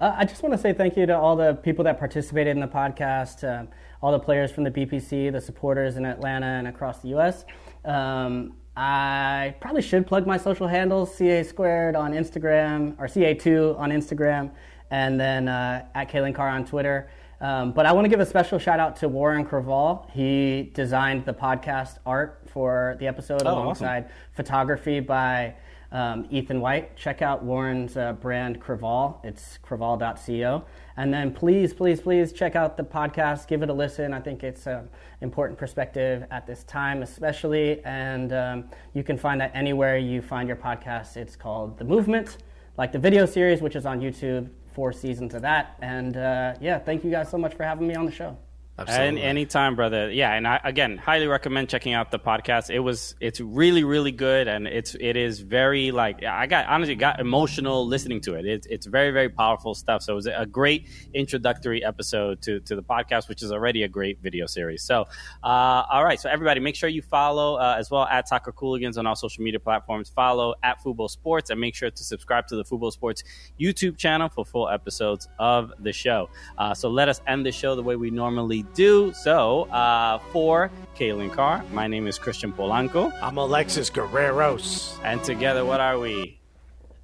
S4: Uh, I just want to say thank you to all the people that participated in the podcast, um, all the players from the BPC, the supporters in Atlanta and across the U.S. Um, I probably should plug my social handles: CA squared on Instagram or CA2 on Instagram, and then uh, at Calen Carr on Twitter. Um, but I want to give a special shout out to Warren Craval. He designed the podcast art for the episode
S1: Oh, awesome.
S4: alongside photography by um, Ethan White. Check out Warren's uh, brand Craval. It's craval.co. And then please, please, please check out the podcast. Give it a listen. I think it's an important perspective at this time, especially. And um, you can find that anywhere you find your podcast. It's called The Movement, like the video series, which is on YouTube. Four seasons of that. And uh, yeah, thank you guys so much for having me on the show.
S1: And anytime, brother. Yeah, and I again highly recommend checking out the podcast. It was it's really really good, and it's it is very like I got honestly got emotional listening to it. It's it's very very powerful stuff. So it was a great introductory episode to to the podcast, which is already a great video series. So uh, all right, so everybody, make sure you follow uh, as well at Soccer Cooligans on all social media platforms. Follow at Fubo Sports, and make sure to subscribe to the Fubo Sports YouTube channel for full episodes of the show. Uh, so let us end the show the way we normally do. So, uh, for Calen Carr, my name is Christian Polanco.
S2: I'm Alexis Guerreros.
S1: And together, what are we?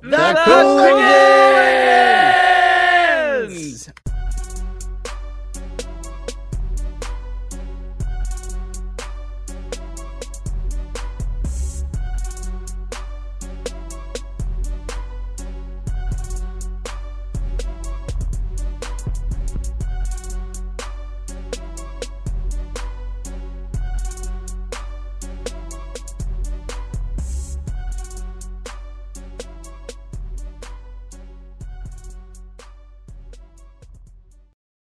S2: The, the Cool Cool